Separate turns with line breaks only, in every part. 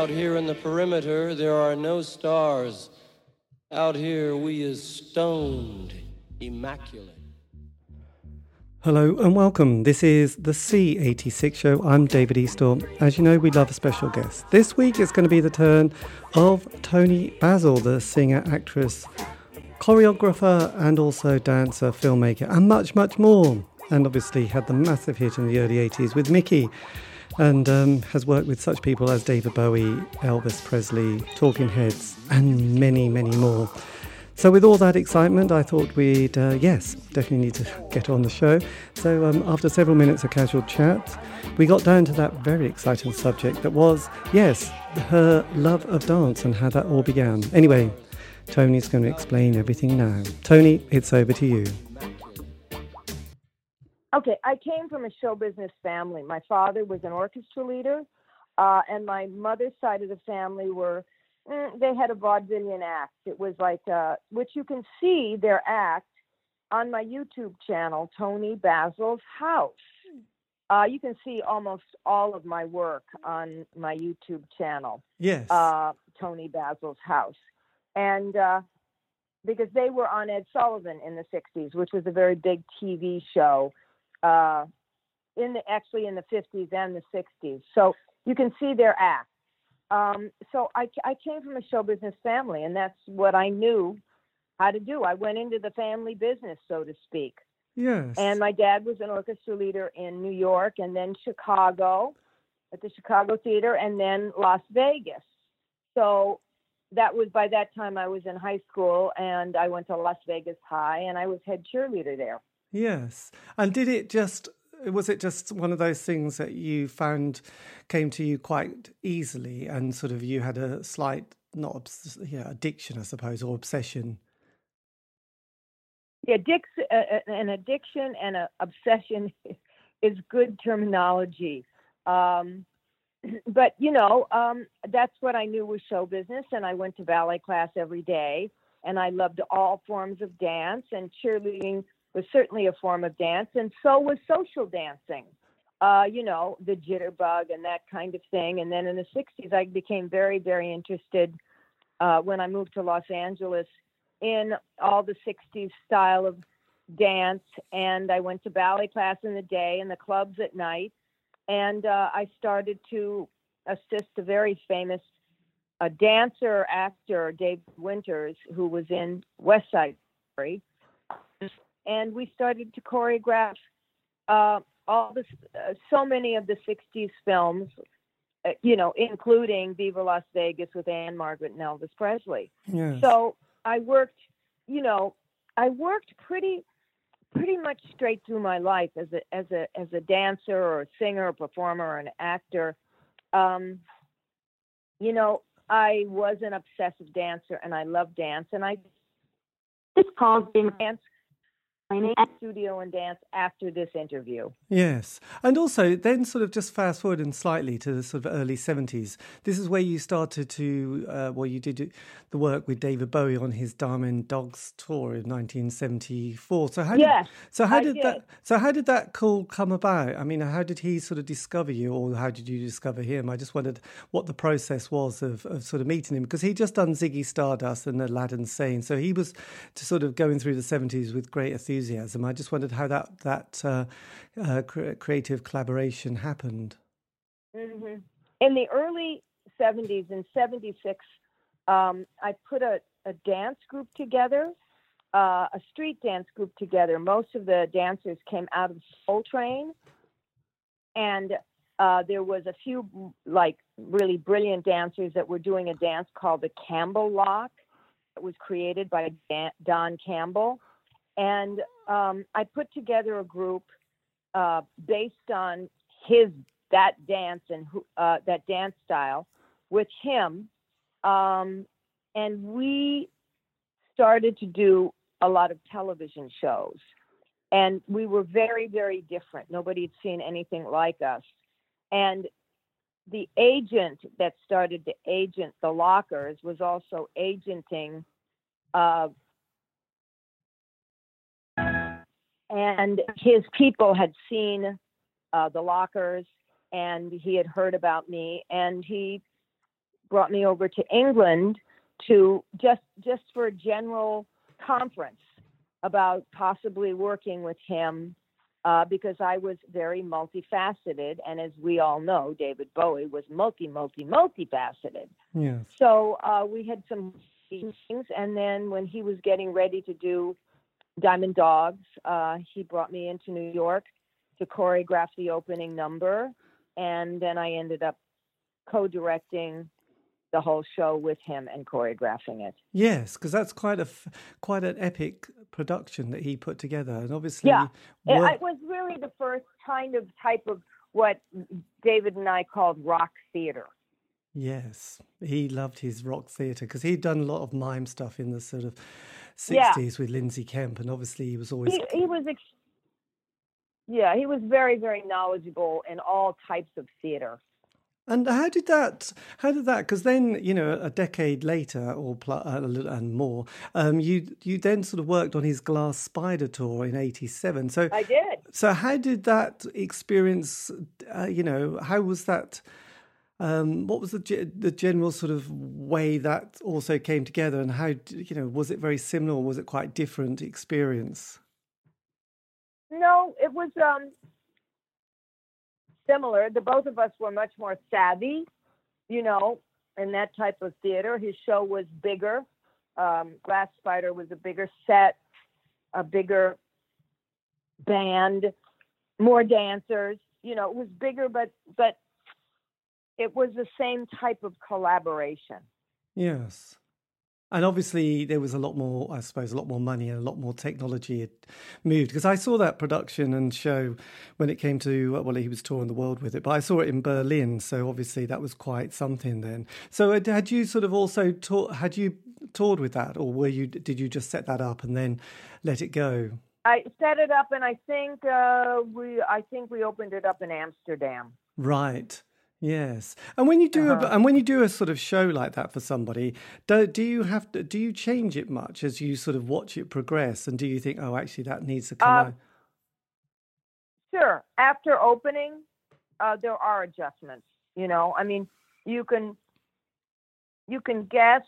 Out here in the perimeter, there are no stars. Out here, we is stoned, immaculate.
Hello and welcome. This is the C86 show. I'm David Eastaugh. As you know, we love a special guest. This week it's going to be the turn of Toni Basil, the singer, actress, choreographer, and also dancer, filmmaker, and much, much more. And obviously had the massive hit in the early 80s with Mickey and um, has worked with such people as David Bowie, Elvis Presley, Talking Heads, and many, many more. So, with all that excitement, I thought we'd, uh, yes, definitely need to get on the show. So, um, after several minutes of casual chat, we got down to that very exciting subject that was, yes, her love of dance and how that all began. Anyway, Toni's going to explain everything now. Toni, it's over to you.
Okay, I came from a show business family. My father was an orchestra leader, uh, and my mother's side of the family were mm, they had a vaudevillian act. It was like uh, which you can see their act on my YouTube channel, Toni Basil's House. Uh, you can see almost all of my work on my YouTube channel.
Yes.
Uh, Toni Basil's House, and uh, because they were on Ed Sullivan in the '60s, which was a very big TV show uh, in the actually in the 50s and the 60s. So you can see their act. Um, so I, I came from a show business family, and that's what I knew how to do. I went into the family business, so to speak.
Yes.
And my dad was an orchestra leader in New York and then Chicago at the Chicago Theater and then Las Vegas. So that was by that time I was in high school and I went to Las Vegas High and I was head cheerleader there.
Yes. And did it just was it just one of those things that you found came to you quite easily and sort of you had a slight not obs- yeah addiction I suppose or obsession
Yeah, uh, uh, an addiction and an obsession is good terminology. Um, but you know, um, that's what I knew was show business, and I went to ballet class every day, and I loved all forms of dance, and cheerleading was certainly a form of dance, and so was social dancing. Uh, you know, the jitterbug and that kind of thing. And then in the 60s, I became very, very interested uh, when I moved to Los Angeles in all the 60s style of dance. And I went to ballet class in the day and the clubs at night. And uh, I started to assist a very famous dancer, actor, Dave Winters, who was in West Side Story and we started to choreograph uh, all the uh, so many of the 60s films uh, you know including viva las vegas with Ann-Margret and elvis presley
yes.
so i worked you know i worked pretty pretty much straight through my life as a as a as a dancer or a singer or performer or an actor um you know i was an obsessive dancer and i love dance and i this called being dance at studio and dance after this interview.
Yes. And also, then sort of just fast forward and slightly to the sort of early 70s. This is where you started to, uh, well, you did the work with David Bowie on his Diamond Dogs tour in 1974. So how did,
yes,
so how did,
did.
that, so how did that call come about? I mean, how did he sort of discover you or how did you discover him? I just wondered what the process was of, of sort of meeting him because he just done Ziggy Stardust and Aladdin Sane. So he was to sort of going through the 70s with great enthusiasm. I just wondered how that that uh, uh, cre- creative collaboration happened.
hmm In the early 70s, in 76, um, I put a, a dance group together, uh, a street dance group together. Most of the dancers came out of Soul Train, and uh, there was a few like really brilliant dancers that were doing a dance called the Campbell Lock. It was created by Dan- Don Campbell, and um, I put together a group uh, based on his that dance and uh, that dance style with him, um, and we started to do a lot of television shows, and we were very very different. Nobody had seen anything like us, and the agent that started to agent the lockers was also agenting uh, and his people had seen uh, the lockers and he had heard about me and he brought me over to England to just just for a general conference about possibly working with him uh, because I was very multifaceted, and as we all know, David Bowie was multi, multi, multifaceted.
Yes.
So uh, we had some things, and then when he was getting ready to do Diamond Dogs, uh, he brought me into New York to choreograph the opening number, and then I ended up co-directing the whole show with him and choreographing it.
Yes, because that's quite a quite an epic production that he put together, and obviously,
yeah, it, it was really the first kind of type of what David and I called rock theater.
Yes, he loved his rock theatre because he'd done a lot of mime stuff in the sort of
sixties
yeah. with Lindsay Kemp, and obviously he was always
he, he was. Ex- yeah, he was very, very knowledgeable in all types of theater.
And how did that? How did that? Because then, you know, a decade later or pl- uh, and more, um, you you then sort of worked on his Glass Spider tour in '87. So
I did.
So how did that experience? Uh, you know, how was that? Um, what was the the general sort of way that also came together, and how you know was it very similar or was it quite different experience?
No, it was. Um, similar. The both of us were much more savvy, you know, in that type of theater. His show was bigger. Um, Glass Spider was a bigger set, a bigger band, more dancers. You know, it was bigger, but but it was the same type of collaboration.
Yes. And obviously, there was a lot more, I suppose, a lot more money and a lot more technology had moved. Because I saw that production and show when it came to, well, he was touring the world with it, but I saw it in Berlin. So obviously, that was quite something then. So had you sort of also taught, had you toured with that, or were you, did you just set that up and then let it go?
I set it up, and I think uh, we, I think we opened it up in Amsterdam.
Right. Yes, and when you do uh-huh. a, and when you do a sort of show like that for somebody, do do you have to do you change it much as you sort of watch it progress, and do you think, oh, actually, that needs to come uh, out?
Sure. After opening, uh, there are adjustments. You know, I mean, you can you can guess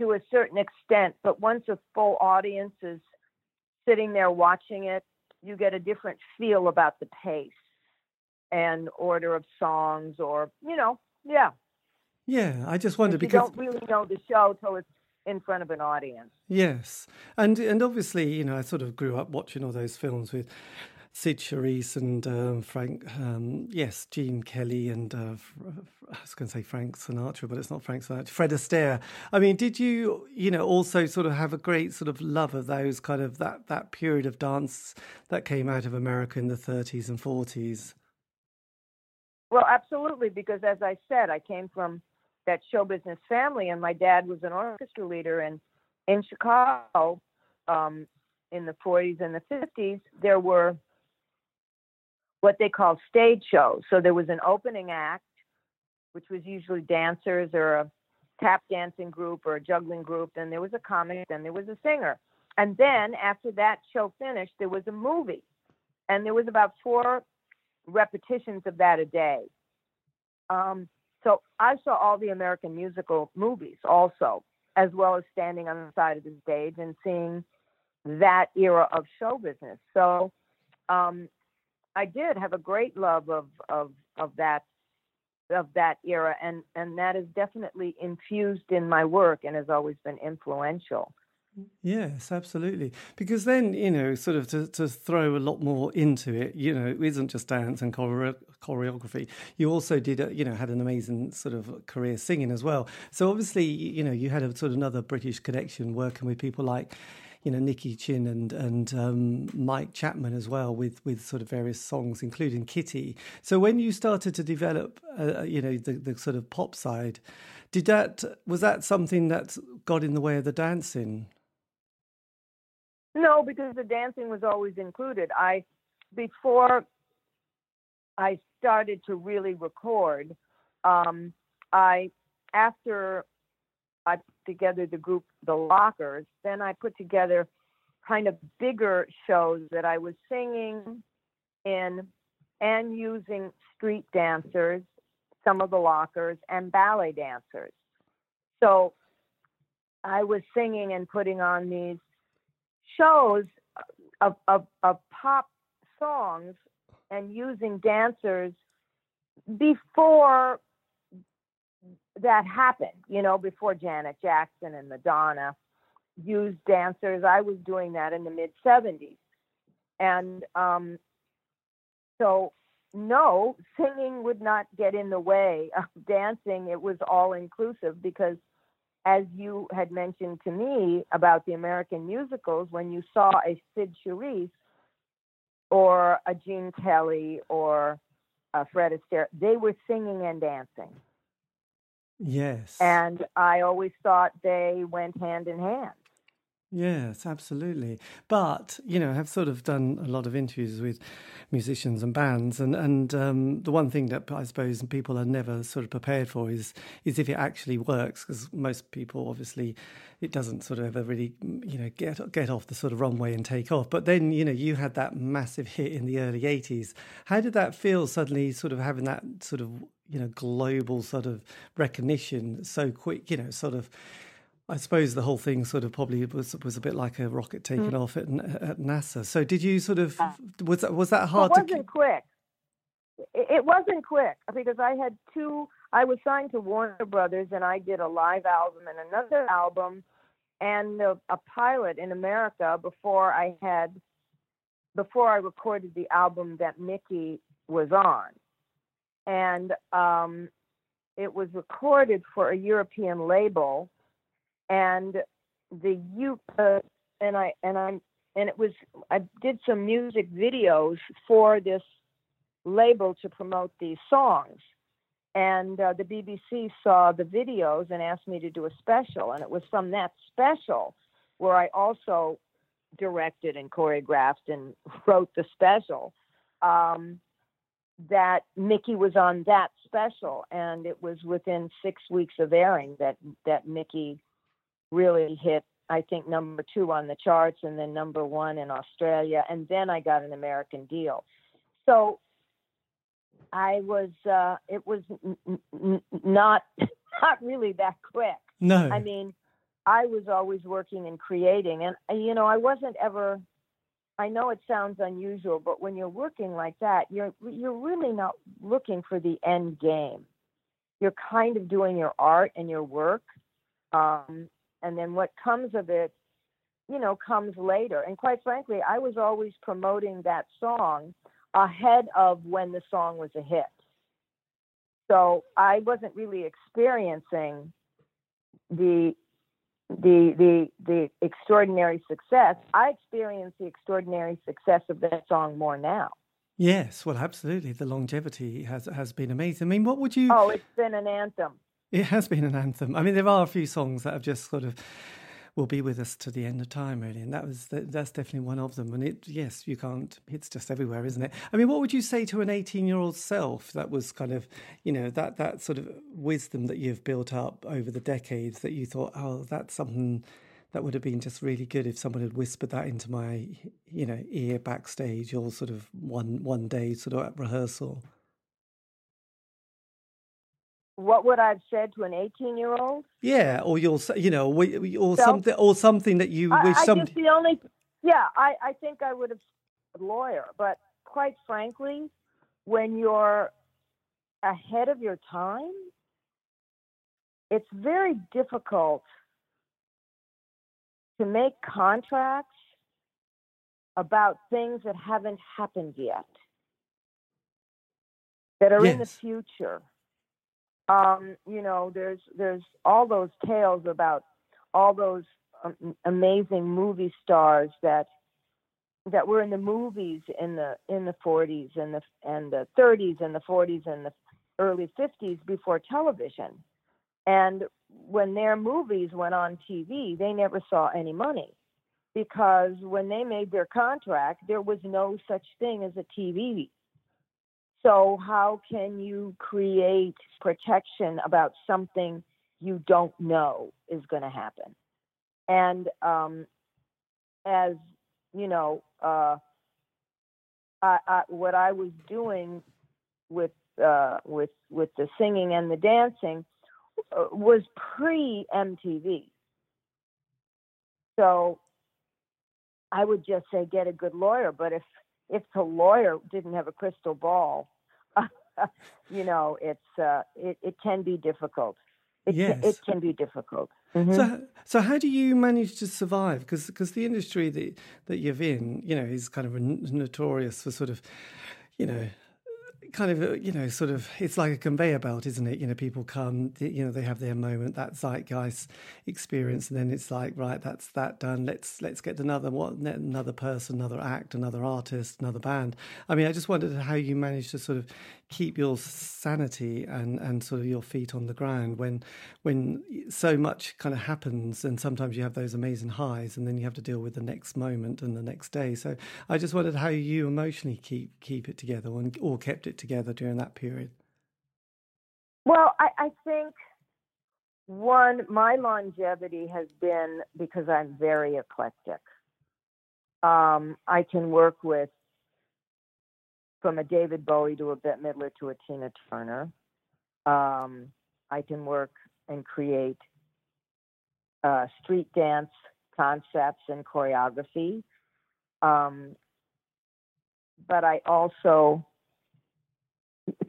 to a certain extent, but once a full audience is sitting there watching it, you get a different feel about the pace and order of songs or you know yeah
yeah i just wonder
because
you
don't really know the show till it's in front of an audience
yes and and obviously you know i sort of grew up watching all those films with Cyd Charisse and um, Frank, um, yes, Gene Kelly and uh, I was going to say Frank Sinatra, but it's not Frank Sinatra. Fred Astaire. I mean, did you, you know, also sort of have a great sort of love of those kind of that that period of dance that came out of America in the 30s and 40s?
Well, absolutely, because as I said, I came from that show business family, and my dad was an orchestra leader. And in Chicago, um, in the 40s and the 50s, there were what they called stage shows. So there was an opening act, which was usually dancers or a tap dancing group or a juggling group. Then there was a comic, then there was a singer. And then after that show finished, there was a movie. And there was about four repetitions of that a day. Um, so I saw all the American musical movies also, as well as standing on the side of the stage and seeing that era of show business. So um, I did have a great love of of of that of that era, and and that is definitely infused in my work and has always been influential.
Yes, absolutely. Because then, you know, sort of to, to throw a lot more into it, you know, it isn't just dance and chore- choreography. You also did, a, you know, had an amazing sort of career singing as well. So obviously, you know, you had a sort of another British connection working with people like, you know, Nicky Chinn and and um, Mike Chapman as well with with sort of various songs, including Kitty. So when you started to develop, uh, you know, the, the sort of pop side, did that was that something that got in the way of the dancing?
No, because the dancing was always included. I before I started to really record, um, I after I put together the group The Lockers, then I put together kind of bigger shows that I was singing in and using street dancers, some of the lockers, and ballet dancers. So I was singing and putting on these shows of, of, of pop songs and using dancers before that happened, you know, before Janet Jackson and Madonna used dancers. I was doing that in the mid 70s. And um, so, no, singing would not get in the way of dancing. It was all inclusive because, as you had mentioned to me about the American musicals, when you saw a Cyd Charisse or a Gene Kelly or a Fred Astaire, they were singing and dancing.
Yes.
And I always thought they went hand in hand.
Yes, absolutely. But you know, I've sort of done a lot of interviews with musicians and bands, and and um, the one thing that I suppose people are never sort of prepared for is is if it actually works, because most people obviously it doesn't sort of ever really you know get get off the sort of runway and take off. But then you know you had that massive hit in the early '80s. How did that feel suddenly, sort of having that sort of you know global sort of recognition so quick? You know, sort of I suppose the whole thing sort of probably was was a bit like a rocket taken mm. off at, at NASA. So did you sort of was that was that hard?
It wasn't to... quick. It wasn't quick because I had two. I was signed to Warner Brothers, and I did a live album and another album, and a, a pilot in America before I had before I recorded the album that Mickey was on, and um, it was recorded for a European label and the uh, and I and I'm and it was I did some music videos for this label to promote these songs. And uh, the BBC saw the videos and asked me to do a special, and it was from that special where I also directed and choreographed and wrote the special. Um, that Mickey was on that special, and it was within six weeks of airing that that Mickey really hit I think number two on the charts and then number one in Australia and then I got an American deal. So I was uh it was n- n- not not really that quick.
No.
I mean, I was always working and creating and uh, you know, I wasn't ever I know it sounds unusual, but when you're working like that, you're you're really not looking for the end game. You're kind of doing your art and your work um, and then what comes of it you know comes later. And quite frankly i was always promoting that song ahead of when the song was a hit. So i wasn't really experiencing the the the the extraordinary success. I experience the extraordinary success of that song more now.
Yes well absolutely. The longevity has has been amazing. I mean what would you
oh it's been an anthem
it has been an anthem. I mean, there are a few songs that have just sort of will be with us to the end of time, really, and that was that's definitely one of them. And it, yes, you can't. It's just everywhere, isn't it? I mean, what would you say to an eighteen-year-old self that was kind of, you know, that that sort of wisdom that you've built up over the decades that you thought, oh, that's something that would have been just really good if someone had whispered that into my, you know, ear backstage or sort of one one day sort of at rehearsal
what would I've said to an 18 year old?
Yeah, or you'll say, you know, or so, something, or something that you I, wish.
I
some...
just the only, yeah, I I think I would have said lawyer, but quite frankly, when you're ahead of your time, it's very difficult to make contracts about things that haven't happened yet, that are yes. in the future um, you know, there's there's all those tales about all those um, amazing movie stars that that were in the movies in the in the 40s and the and the 30s and the 40s and the early 50s before television. And when their movies went on TV, they never saw any money because when they made their contract, there was no such thing as a TV so, how can you create protection about something you don't know is going to happen? And um, as you know, uh, I, I, what I was doing with uh, with with the singing and the dancing uh, was pre MTV. So I would just say get a good lawyer. But if if the lawyer didn't have a crystal ball, you know, it's uh, it it can be difficult. It
yes.
can, it can be difficult. Mm-hmm.
So, so how do you manage to survive? Because because the industry that that you're in, you know, is kind of notorious for sort of, you know, kind of uh, you know sort of it's like a conveyor belt isn't it? You know people come you know they have their moment that zeitgeist experience and then it's like right that's that done. Let's let's get another what another person another act another artist another band. I mean i just wondered how you managed to sort of keep your sanity and and sort of your feet on the ground when when so much kind of happens and sometimes you have those amazing highs and then you have to deal with the next moment and the next day so i just wondered how you emotionally keep keep it together or, or kept it together during that period?
Well, I, I think one, my longevity has been because I'm very eclectic. Um, I can work with from a David Bowie to a Bette Midler to a Tina Turner. Um, I can work and create uh, street dance concepts and choreography. Um, but I also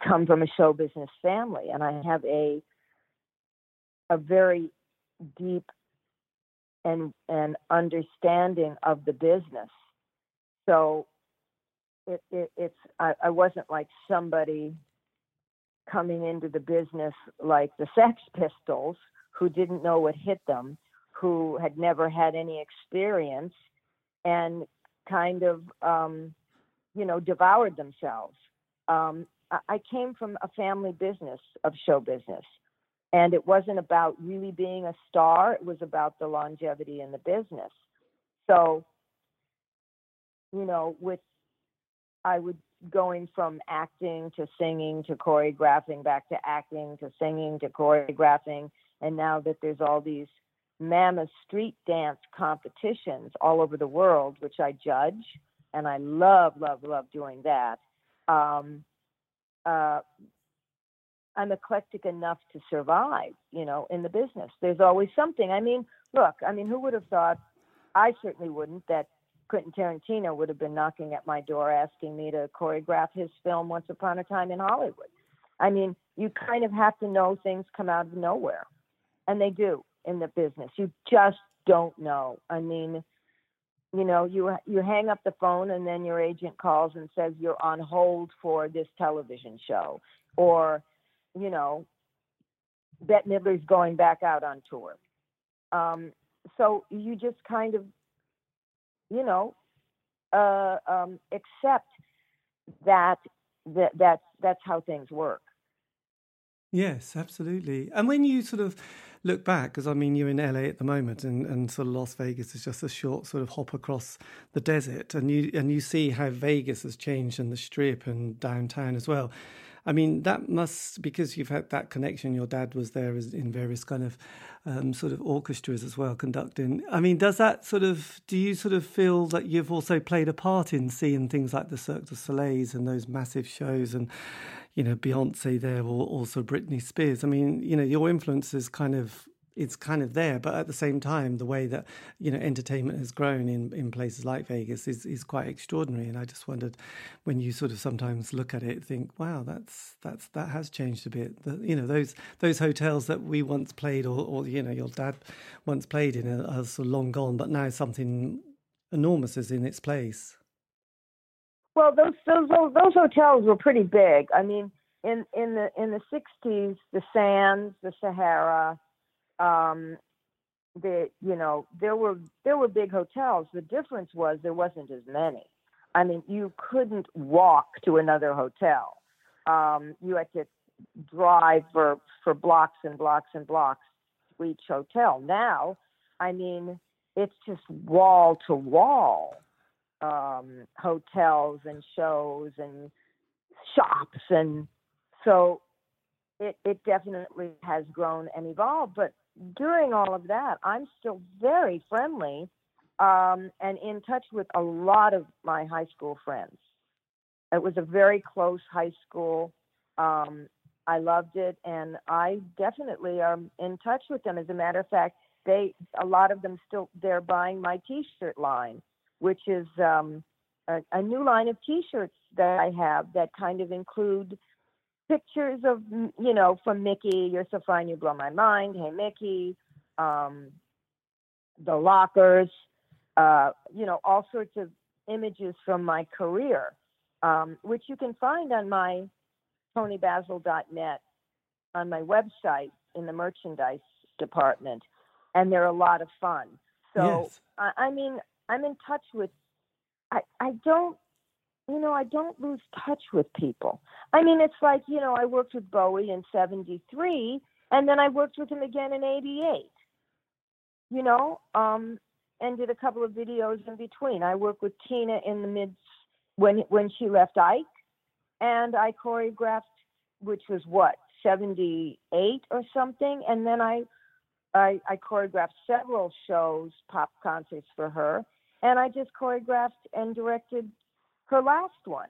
come from a show business family, and I have a a very deep and and understanding of the business. So it, it it's I, I wasn't like somebody coming into the business like the Sex Pistols who didn't know what hit them, who had never had any experience, and kind of um, you know devoured themselves. Um, I came from a family business of show business. And it wasn't about really being a star, it was about the longevity in the business. So, you know, with I would going from acting to singing to choreographing back to acting to singing to choreographing and now that there's all these mammoth street dance competitions all over the world which I judge and I love love love doing that um, uh, I'm eclectic enough to survive, you know, in the business. There's always something. I mean, look, I mean, who would have thought? I certainly wouldn't that Quentin Tarantino would have been knocking at my door asking me to choreograph his film Once Upon a Time in Hollywood. I mean, you kind of have to know things come out of nowhere, and they do in the business. You just don't know. I mean, you know you you hang up the phone and then your agent calls and says you're on hold for this television show or you know Bette Midler's going back out on tour um, so you just kind of you know uh, um, accept that that that's that's how things work
yes absolutely and when you sort of look back, because I mean, you're in LA at the moment, and, and sort of Las Vegas is just a short sort of hop across the desert, and you and you see how Vegas has changed and the Strip and downtown as well. I mean, that must because you've had that connection. Your dad was there in various kind of um, sort of orchestras as well, conducting. I mean, does that sort of do you sort of feel that you've also played a part in seeing things like the Cirque du Soleil's and those massive shows and you know Beyonce there or also Britney Spears. I mean, you know, your influence is kind of it's kind of there, but at the same time, the way that you know entertainment has grown in, in places like Vegas is is quite extraordinary. And I just wondered when you sort of sometimes look at it, think, wow, that's that's that has changed a bit. The, you know, those those hotels that we once played, or, or you know, your dad once played in, are, are sort of long gone, but now something enormous is in its place.
Well, those those those hotels were pretty big. I mean, in in the in the '60s, the Sands, the Sahara, um, the you know there were there were big hotels. The difference was there wasn't as many. I mean, you couldn't walk to another hotel. Um, you had to drive for for blocks and blocks and blocks to each hotel. Now, I mean, it's just wall to wall um, hotels and shows and shops, and so it it definitely has grown and evolved. But during all of that, I'm still very friendly um, and in touch with a lot of my high school friends. It was a very close high school. Um, I loved it, and I definitely am in touch with them. As a matter of fact, they a lot of them still they're buying my T-shirt line, which is um, a, a new line of T-shirts that I have that kind of include pictures of you know from Mickey. You're so fine, you blow my mind. Hey Mickey, um, the lockers, uh, you know all sorts of images from my career, um, which you can find on my ToniBasil.net on my website in the merchandise department, and they're a lot of fun. So
Yes.
I, I mean, I'm in touch with. I I don't, you know, I don't lose touch with people. I mean, it's like you know, I worked with Bowie in '73, and then I worked with him again in '88. You know, um, and did a couple of videos in between. I worked with Tina in the mid when when she left Ike, and I choreographed, which was what '78 or something, and then I, I I choreographed several shows, pop concerts for her, and I just choreographed and directed her last one,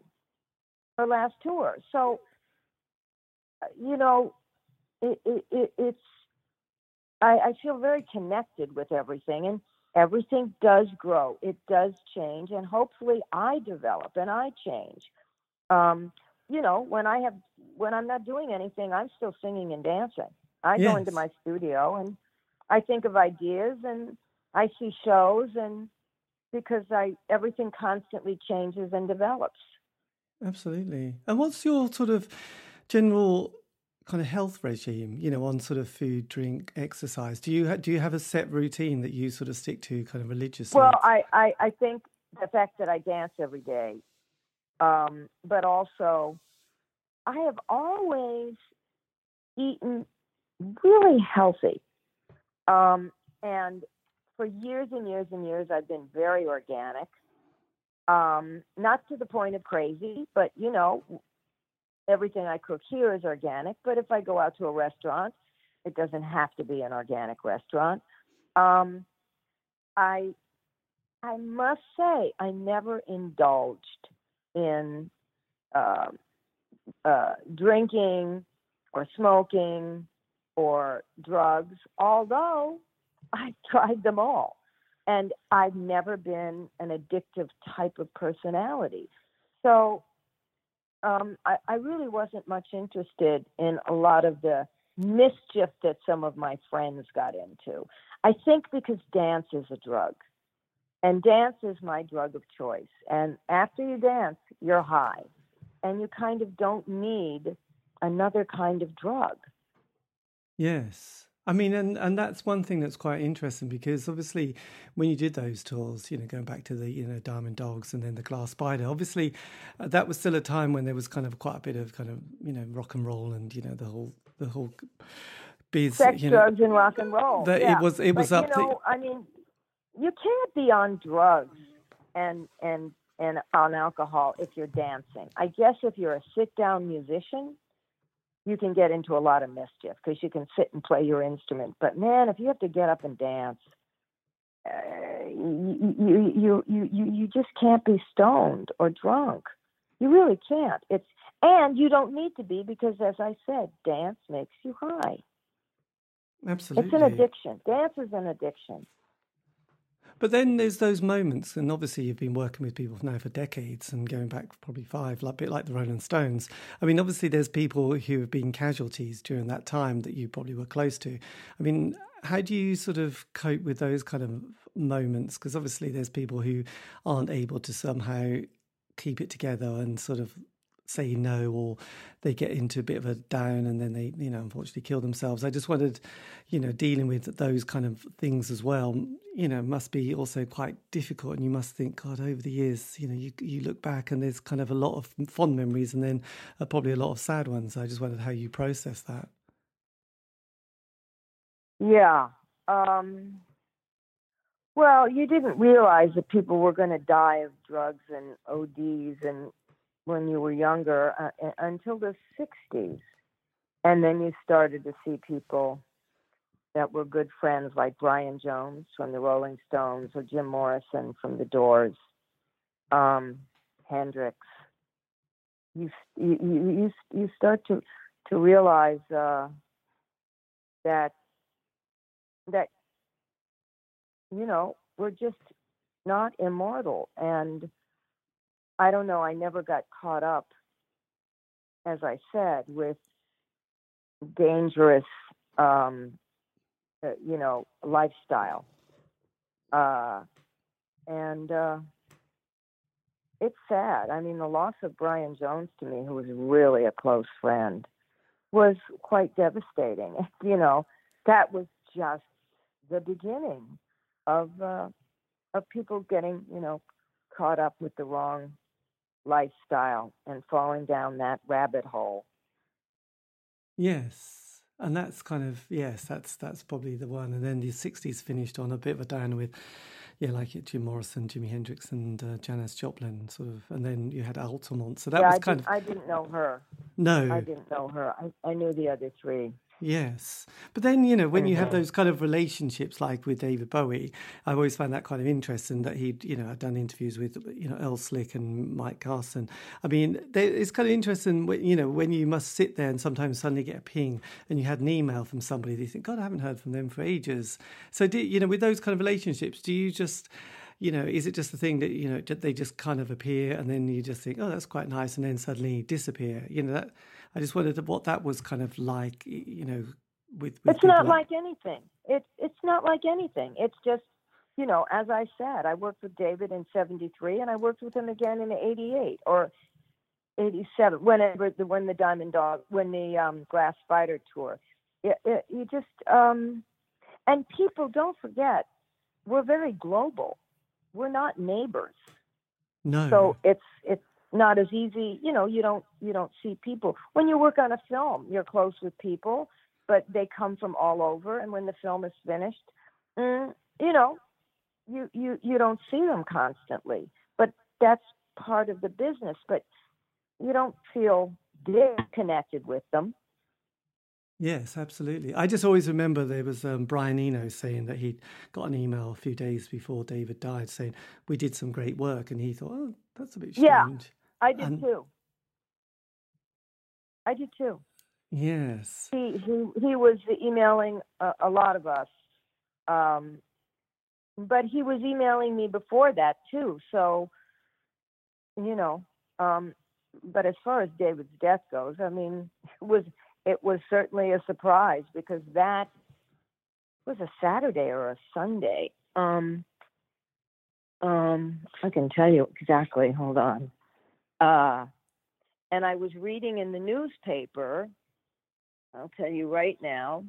her last tour. So, uh, you know, it, it, it it's I, I feel very connected with everything, and everything does grow. It does change, and hopefully, I develop and I change. Um, you know, when I have when I'm not doing anything, I'm still singing and dancing. I go into my studio and I think of ideas and I see shows and because I everything constantly changes and develops.
Absolutely. And what's your sort of general kind of health regime? You know, on sort of food, drink, exercise. Do you ha- do you have a set routine that you sort of stick to, kind of religiously?
Well, I, I, I think the fact that I dance every day, um, but also I have always eaten really healthy. Um, and for years and years and years, I've been very organic. Um, not to the point of crazy, but you know, everything I cook here is organic. But if I go out to a restaurant, it doesn't have to be an organic restaurant. Um, I I must say, I never indulged in uh, uh, drinking or smoking or drugs, although I tried them all. And I've never been an addictive type of personality. So um, I, I really wasn't much interested in a lot of the mischief that some of my friends got into. I think because dance is a drug. And dance is my drug of choice. And after you dance, you're high. And you kind of don't need another kind of drug.
Yes. I mean, and, and that's one thing that's quite interesting because obviously when you did those tours, you know, going back to the, you know, Diamond Dogs and then the Glass Spider, obviously uh, that was still a time when there was kind of quite a bit of kind of, you know, rock and roll and, you know, the whole, the whole biz,
Sex,
you know,
drugs, and rock and roll.
that
yeah.
it was, it was
but,
up
you know, I mean, you can't be on drugs and and and on alcohol if you're dancing. I guess if you're a sit down musician, you can get into a lot of mischief because you can sit and play your instrument. But man, if you have to get up and dance, uh, you, you you you you you just can't be stoned or drunk. You really can't. It's and you don't need to be because, as I said, dance makes you high.
absolutely.
It's an addiction. Dance is an addiction.
But then there's those moments, and obviously you've been working with people now for decades and going back probably five, like a bit like the Rolling Stones. I mean, obviously there's people who have been casualties during that time that you probably were close to. I mean, how do you sort of cope with those kind of moments? Because obviously there's people who aren't able to somehow keep it together and sort of say no or they get into a bit of a down and then they you know unfortunately kill themselves. I just wondered you know dealing with those kind of things as well you know must be also quite difficult. And you must think god over the years you know you you look back and there's kind of a lot of fond memories and then uh, probably a lot of sad ones. I just wondered how you process that.
Yeah. Um, well, you didn't realize that people were going to die of drugs and ODs and when you were younger uh, until the 60s. And then you started to see people that were good friends like Brian Jones from the Rolling Stones or Jim Morrison from the Doors, um, Hendrix, you you you, you start to to realize uh, that that you know we're just not immortal and i don't know i never got caught up as i said with dangerous um uh, you know lifestyle. Uh and uh it's sad. I mean the loss of brian jones to me who was really a close friend was quite devastating. You know that was just the beginning of uh, of people getting you know caught up with the wrong lifestyle and falling down that rabbit hole.
Yes, and that's kind of yes, that's that's probably the one. And then the '60s finished on a bit of a down with yeah, like it, Jim Morrison, Jimi Hendrix, and uh, Janis Joplin, sort of, and then you had Altamont. So that
yeah,
was
I
kind
of.
I
didn't know her.
No,
I didn't know her. I, I knew the other three.
Yes. But then, you know, when you have those kind of relationships like with David Bowie, I've always found that kind of interesting that he'd, you know, I've done interviews with, you know, Earl Slick and Mike Garson. I mean, they, it's kind of interesting, when- you know, when you must sit there and sometimes suddenly get a ping and you had an email from somebody, that you think, God, I haven't heard from them for ages. So, do, you know, with those kind of relationships, do you just, you know, is it just the thing that, you know, they just kind of appear and then you just think, oh, that's quite nice, and then suddenly disappear? You know, that I just wondered what that was kind of like, you know, with, with
It's not like anything. It's it's not like anything. It's just, you know, as I said, I worked with David in '73, and I worked with him again in '88 or '87. Whenever the when the Diamond Dog, when the um, Glass Spider tour, it, it, you just um, and people don't forget, we're very global. We're not neighbors,
no.
so it's it's not as easy. You know, you don't you don't see people when you work on a film. You're close with people but they come from all over and when the film is finished mm, you know you you you don't see them constantly but that's part of the business but you don't feel disconnected with them
Yes, absolutely. I just always remember there was um, Brian Eno saying that he'd got an email a few days before David died saying, We did some great work. And he thought, Oh, that's a bit strange.
Yeah. I did
And-
too. I did too.
Yes.
he he he was emailing a, a lot of us um but he was emailing me before that too so you know um but as far as david's death goes i mean it was it was certainly a surprise because that was a saturday or a sunday. Um um i can tell you exactly hold on uh and i was reading in the newspaper I'll tell you right now.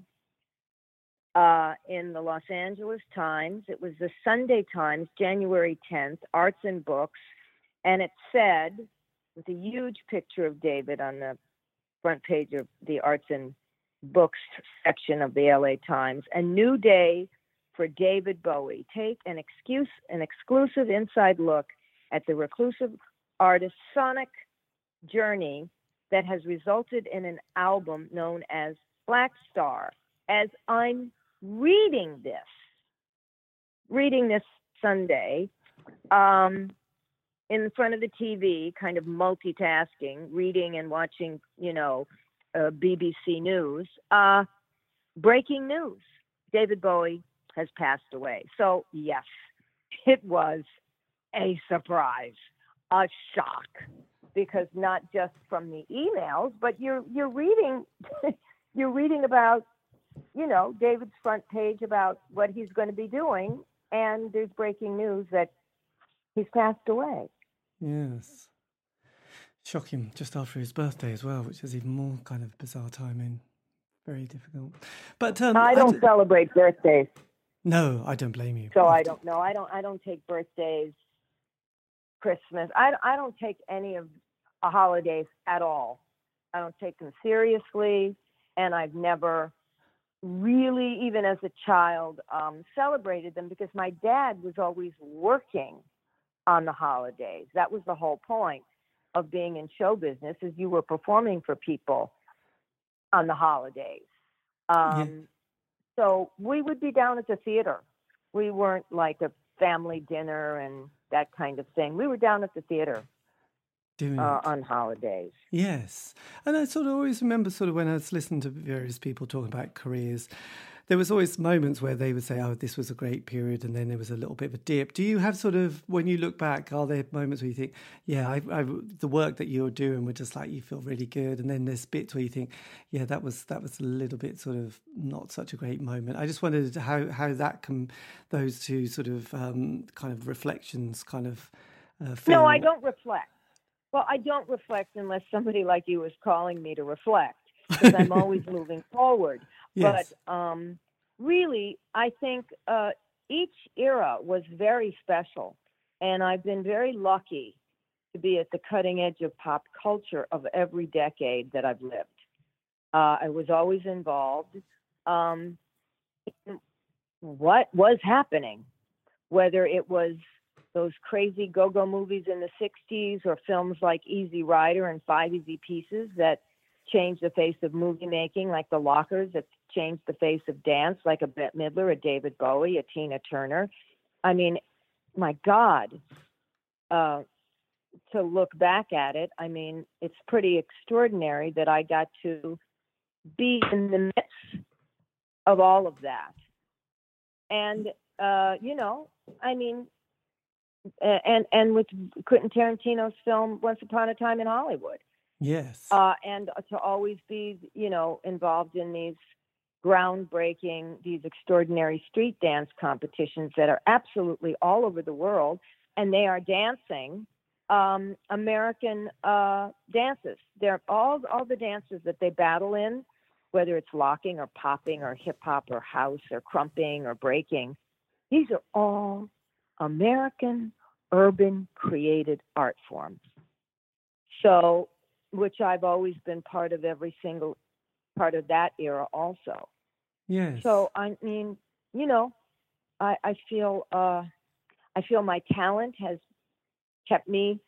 Uh, in the Los Angeles Times, it was the Sunday Times, January 10th, Arts and Books, and it said, with a huge picture of David on the front page of the Arts and Books section of the LA Times, a new day for David Bowie. Take an excuse, an exclusive inside look at the reclusive artist's sonic journey that has resulted in an album known as Black Star. As I'm reading this, reading this Sunday, um, in front of the TV, kind of multitasking, reading and watching, you know, uh, BBC News. Uh, breaking news: David Bowie has passed away. So yes, it was a surprise, a shock because not just from the emails, but you're you're reading you're reading about you know David's front page about what he's going to be doing, and there's breaking news that he's passed away.
Yes. Shocking just after his birthday as well, which is even more kind of bizarre timing. Very difficult. But um,
I don't
d-
celebrate birthdays,
no, I don't blame you.
so I don't know. I don't I don't take birthdays, Christmas. I I don't take any of a holidays at all. I don't take them seriously, and I've never really, even as a child, um, celebrated them because my dad was always working on the holidays. That was the whole point of being in show business is you were performing for people on the holidays. Um, So we would be down at the theater. We weren't like a family dinner and that kind of thing. We were down at the theater. uh, on holidays.
Yes. And I sort of always remember sort of when I was listening to various people talking about careers, there was always moments where they would say, "Oh, this was a great period," and then there was a little bit of a dip. Do you have sort of when you look back, are there moments where you think, "Yeah, I, I, the work that you're doing would just like you feel really good," and then there's bits where you think, "Yeah, that was that was a little bit sort of not such a great moment." I just wondered how how that can those two sort of um, kind of reflections kind of. Uh.
No, I don't reflect. Well, I don't reflect unless somebody like you is calling me to reflect because I'm always moving forward.
Yes.
But um, really, I think uh, each era was very special, and I've been very lucky to be at the cutting edge of pop culture of every decade that I've lived. Uh, I was always involved. Um, in what was happening, whether it was those crazy go-go movies in the 60s or films like Easy Rider and Five Easy Pieces that changed the face of movie making, like The Lockers that changed the face of dance, like a Bette Midler, a David Bowie, a Tina Turner. I mean, my God, uh, to look back at it, I mean, it's pretty extraordinary that I got to be in the midst of all of that. And, uh, you know, I mean, and and with Quentin Tarantino's film Once Upon a Time in Hollywood,
yes.
uh, and to always be you know involved in these groundbreaking, these extraordinary street dance competitions that are absolutely all over the world, and they are dancing um, American uh, dances. They're all all the dances that they battle in, whether it's locking or popping or hip hop or house or krumping or breaking. These are all American urban created art forms. So, which I've always been part of every single part of that era also.
yes.
So I mean, you know, I, I feel uh, I feel my talent has kept me,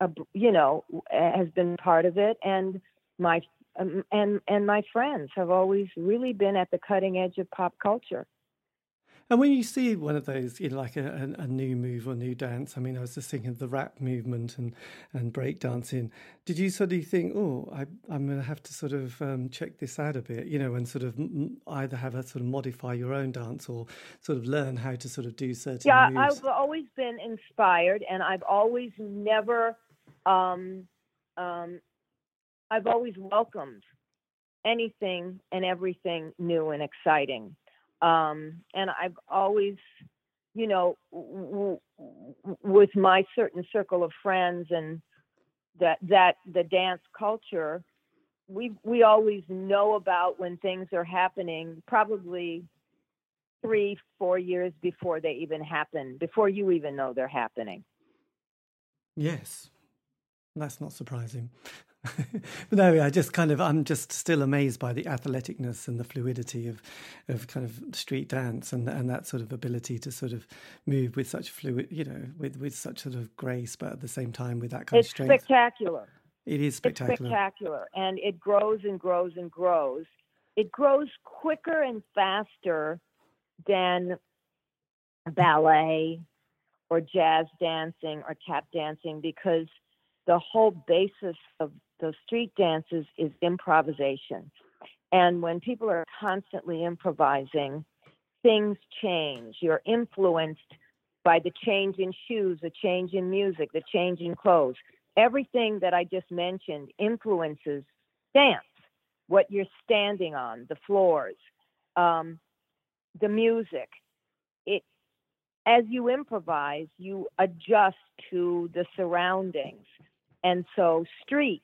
uh, you know, has been part of it, and my um, and and my friends have always really been at the cutting edge of pop culture.
And when you see one of those, you know, like a, a, new move or new dance, I mean, I was just thinking of the rap movement and, and breakdancing. Did you sort of think, oh, I, I'm going to have to sort of um, check this out a bit, you know, and sort of m- either have a sort of modify your own dance or sort of learn how to sort of do certain
Yeah,
moves?
I've always been inspired, and I've always never, um, um, I've always welcomed anything and everything new and exciting. Um, and I've always, you know, w- w- with my certain circle of friends and that that the dance culture, we we always know about when things are happening. Probably three, four years before they even happen, before you even know they're happening.
Yes, that's not surprising. but no, I just kind of, I'm just still amazed by the athleticness and the fluidity of, of kind of street dance and and that sort of ability to sort of move with such fluid, you know, with with such sort of grace, but at the same time with that kind
It's
of strength.
It's spectacular.
it is spectacular.
It's
spectacular.
spectacular, and it grows and grows and grows. It grows quicker and faster than ballet or jazz dancing or tap dancing because the whole basis of the street dances is improvisation. And when people are constantly improvising, things change. You're influenced by the change in shoes, the change in music, the change in clothes. Everything that I just mentioned influences dance, what you're standing on, the floors, um, the music. It as you improvise, you adjust to the surroundings. And so street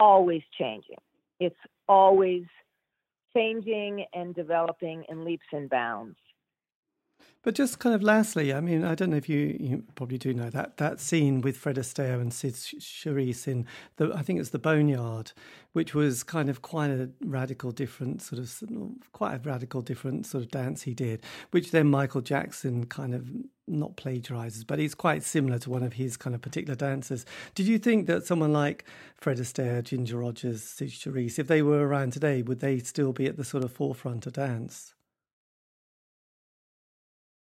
always changing. It's always changing and developing in leaps and bounds.
But just kind of lastly, I mean, I don't know if you, you probably do know that that scene with Fred Astaire and Cyd Charisse in the, I think it's the Boneyard, which was kind of quite a radical different sort of, quite a radical different sort of dance he did, which then Michael Jackson kind of not plagiarizes, but he's quite similar to one of his kind of particular dancers. Did you think that someone like Fred Astaire, Ginger Rogers, Cyd Charisse, if they were around today, would they still be at the sort of forefront of dance?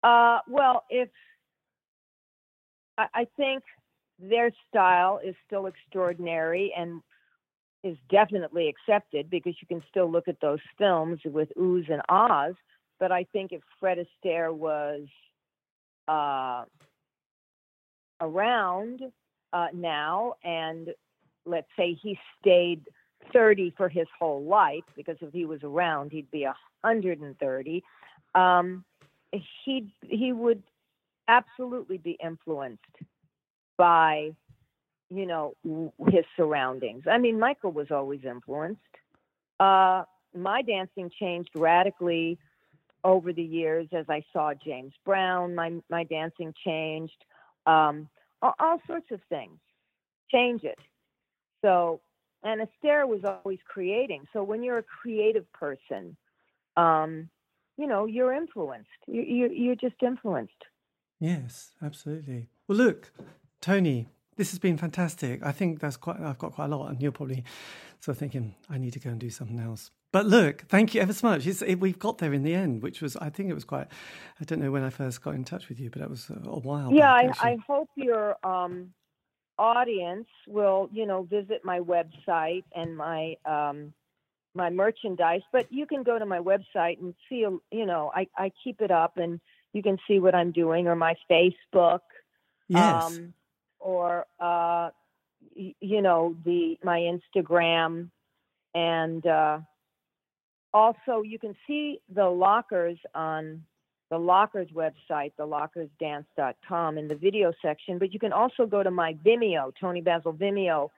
Uh, well, if I, I think their style is still extraordinary and is definitely accepted because you can still look at those films with oohs and ahs. But I think if Fred Astaire was uh, around uh, now and let's say he stayed 30 for his whole life because if he was around he'd be 130 um, he he would absolutely be influenced by you know his surroundings. I mean michael was always influenced. Uh, my dancing changed radically over the years as i saw james brown. My my dancing changed. Um, all, all sorts of things change it so and Astaire was always creating. So when you're a creative person, um, you know, you're influenced. You, you, you're just influenced.
Yes, absolutely. Well, look, Toni, this has been fantastic. I think that's quite. I've got quite a lot, and you're probably sort of thinking I need to go and do something else. But look, thank you ever so much. It, we've got there in the end, which was I think it was quite. I don't know when I first got in touch with you, but it was a, a while.
Yeah,
back,
I, I, hope your um, audience will, you know, visit my website and my um, my merchandise. But you can go to my website and see, you know, I, I keep it up and you can see what I'm doing or my Facebook.
Yes. Um,
or uh, y- you know the my Instagram, and uh, also you can see the lockers on the Lockers website, the thelockersdance.com, in the video section. But you can also go to my Vimeo, toni Basil Vimeo,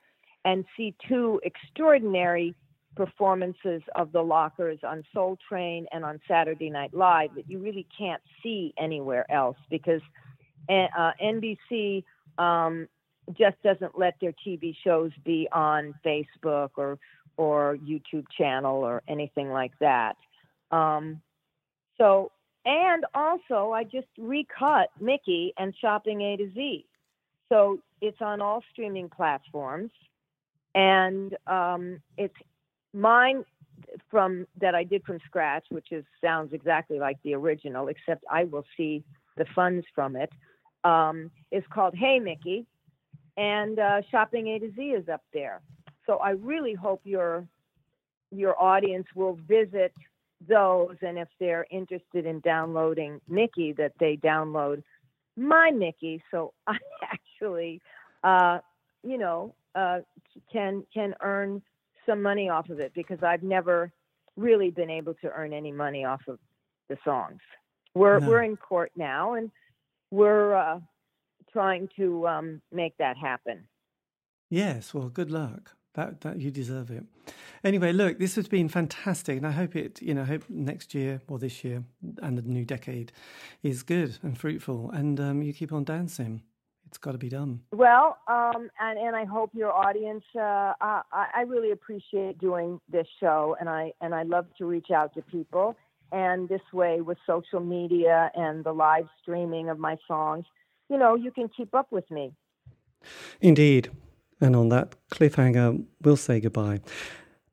and see two extraordinary performances of the Lockers on Soul Train and on Saturday Night Live that you really can't see anywhere else because uh, NBC um, just doesn't let their TV shows be on Facebook or or YouTube channel or anything like that. Um, so and also, I just recut Mickey and Shopping A to Z. So it's on all streaming platforms. And um, it's mine from that I did from scratch, which is sounds exactly like the original, except I will see the funds from it. Um, is called Hey Mickey, and uh, Shopping A to Z is up there. So I really hope your your audience will visit those, and if they're interested in downloading Mickey, that they download my Mickey, so I actually, uh, you know, uh, can can earn some money off of it because I've never really been able to earn any money off of the songs. We're no. we're in court now, and we're uh, trying to um, make that happen.
Yes, well, good luck. That that you deserve it. Anyway, look, this has been fantastic, and I hope it. You know, hope next year or this year and the new decade is good and fruitful, and um, you keep on dancing. It's got to be done.
Well, um, and and I hope your audience. Uh, I, I really appreciate doing this show, and I and I love to reach out to people. And this way, with social media and the live streaming of my songs, you know, you can keep up with me.
Indeed. And on that cliffhanger, we'll say goodbye.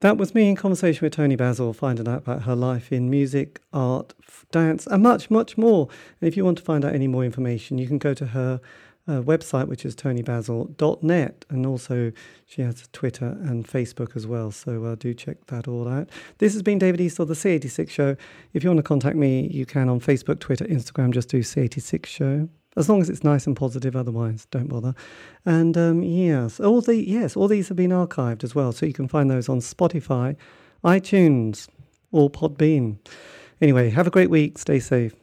That was me in conversation with Toni Basil, finding out about her life in music, art, dance, and much, much more. And if you want to find out any more information, you can go to her uh, website, which is tonibasil.net. And also, she has Twitter and Facebook as well. So uh, do check that all out. This has been David Eastaugh, the C86 Show. If you want to contact me, you can on Facebook, Twitter, Instagram. Just do C86 Show as long as it's nice and positive. Otherwise, don't bother. And um, yes, all the yes, all these have been archived as well, so you can find those on Spotify, iTunes, or Podbean. Anyway, have a great week. Stay safe.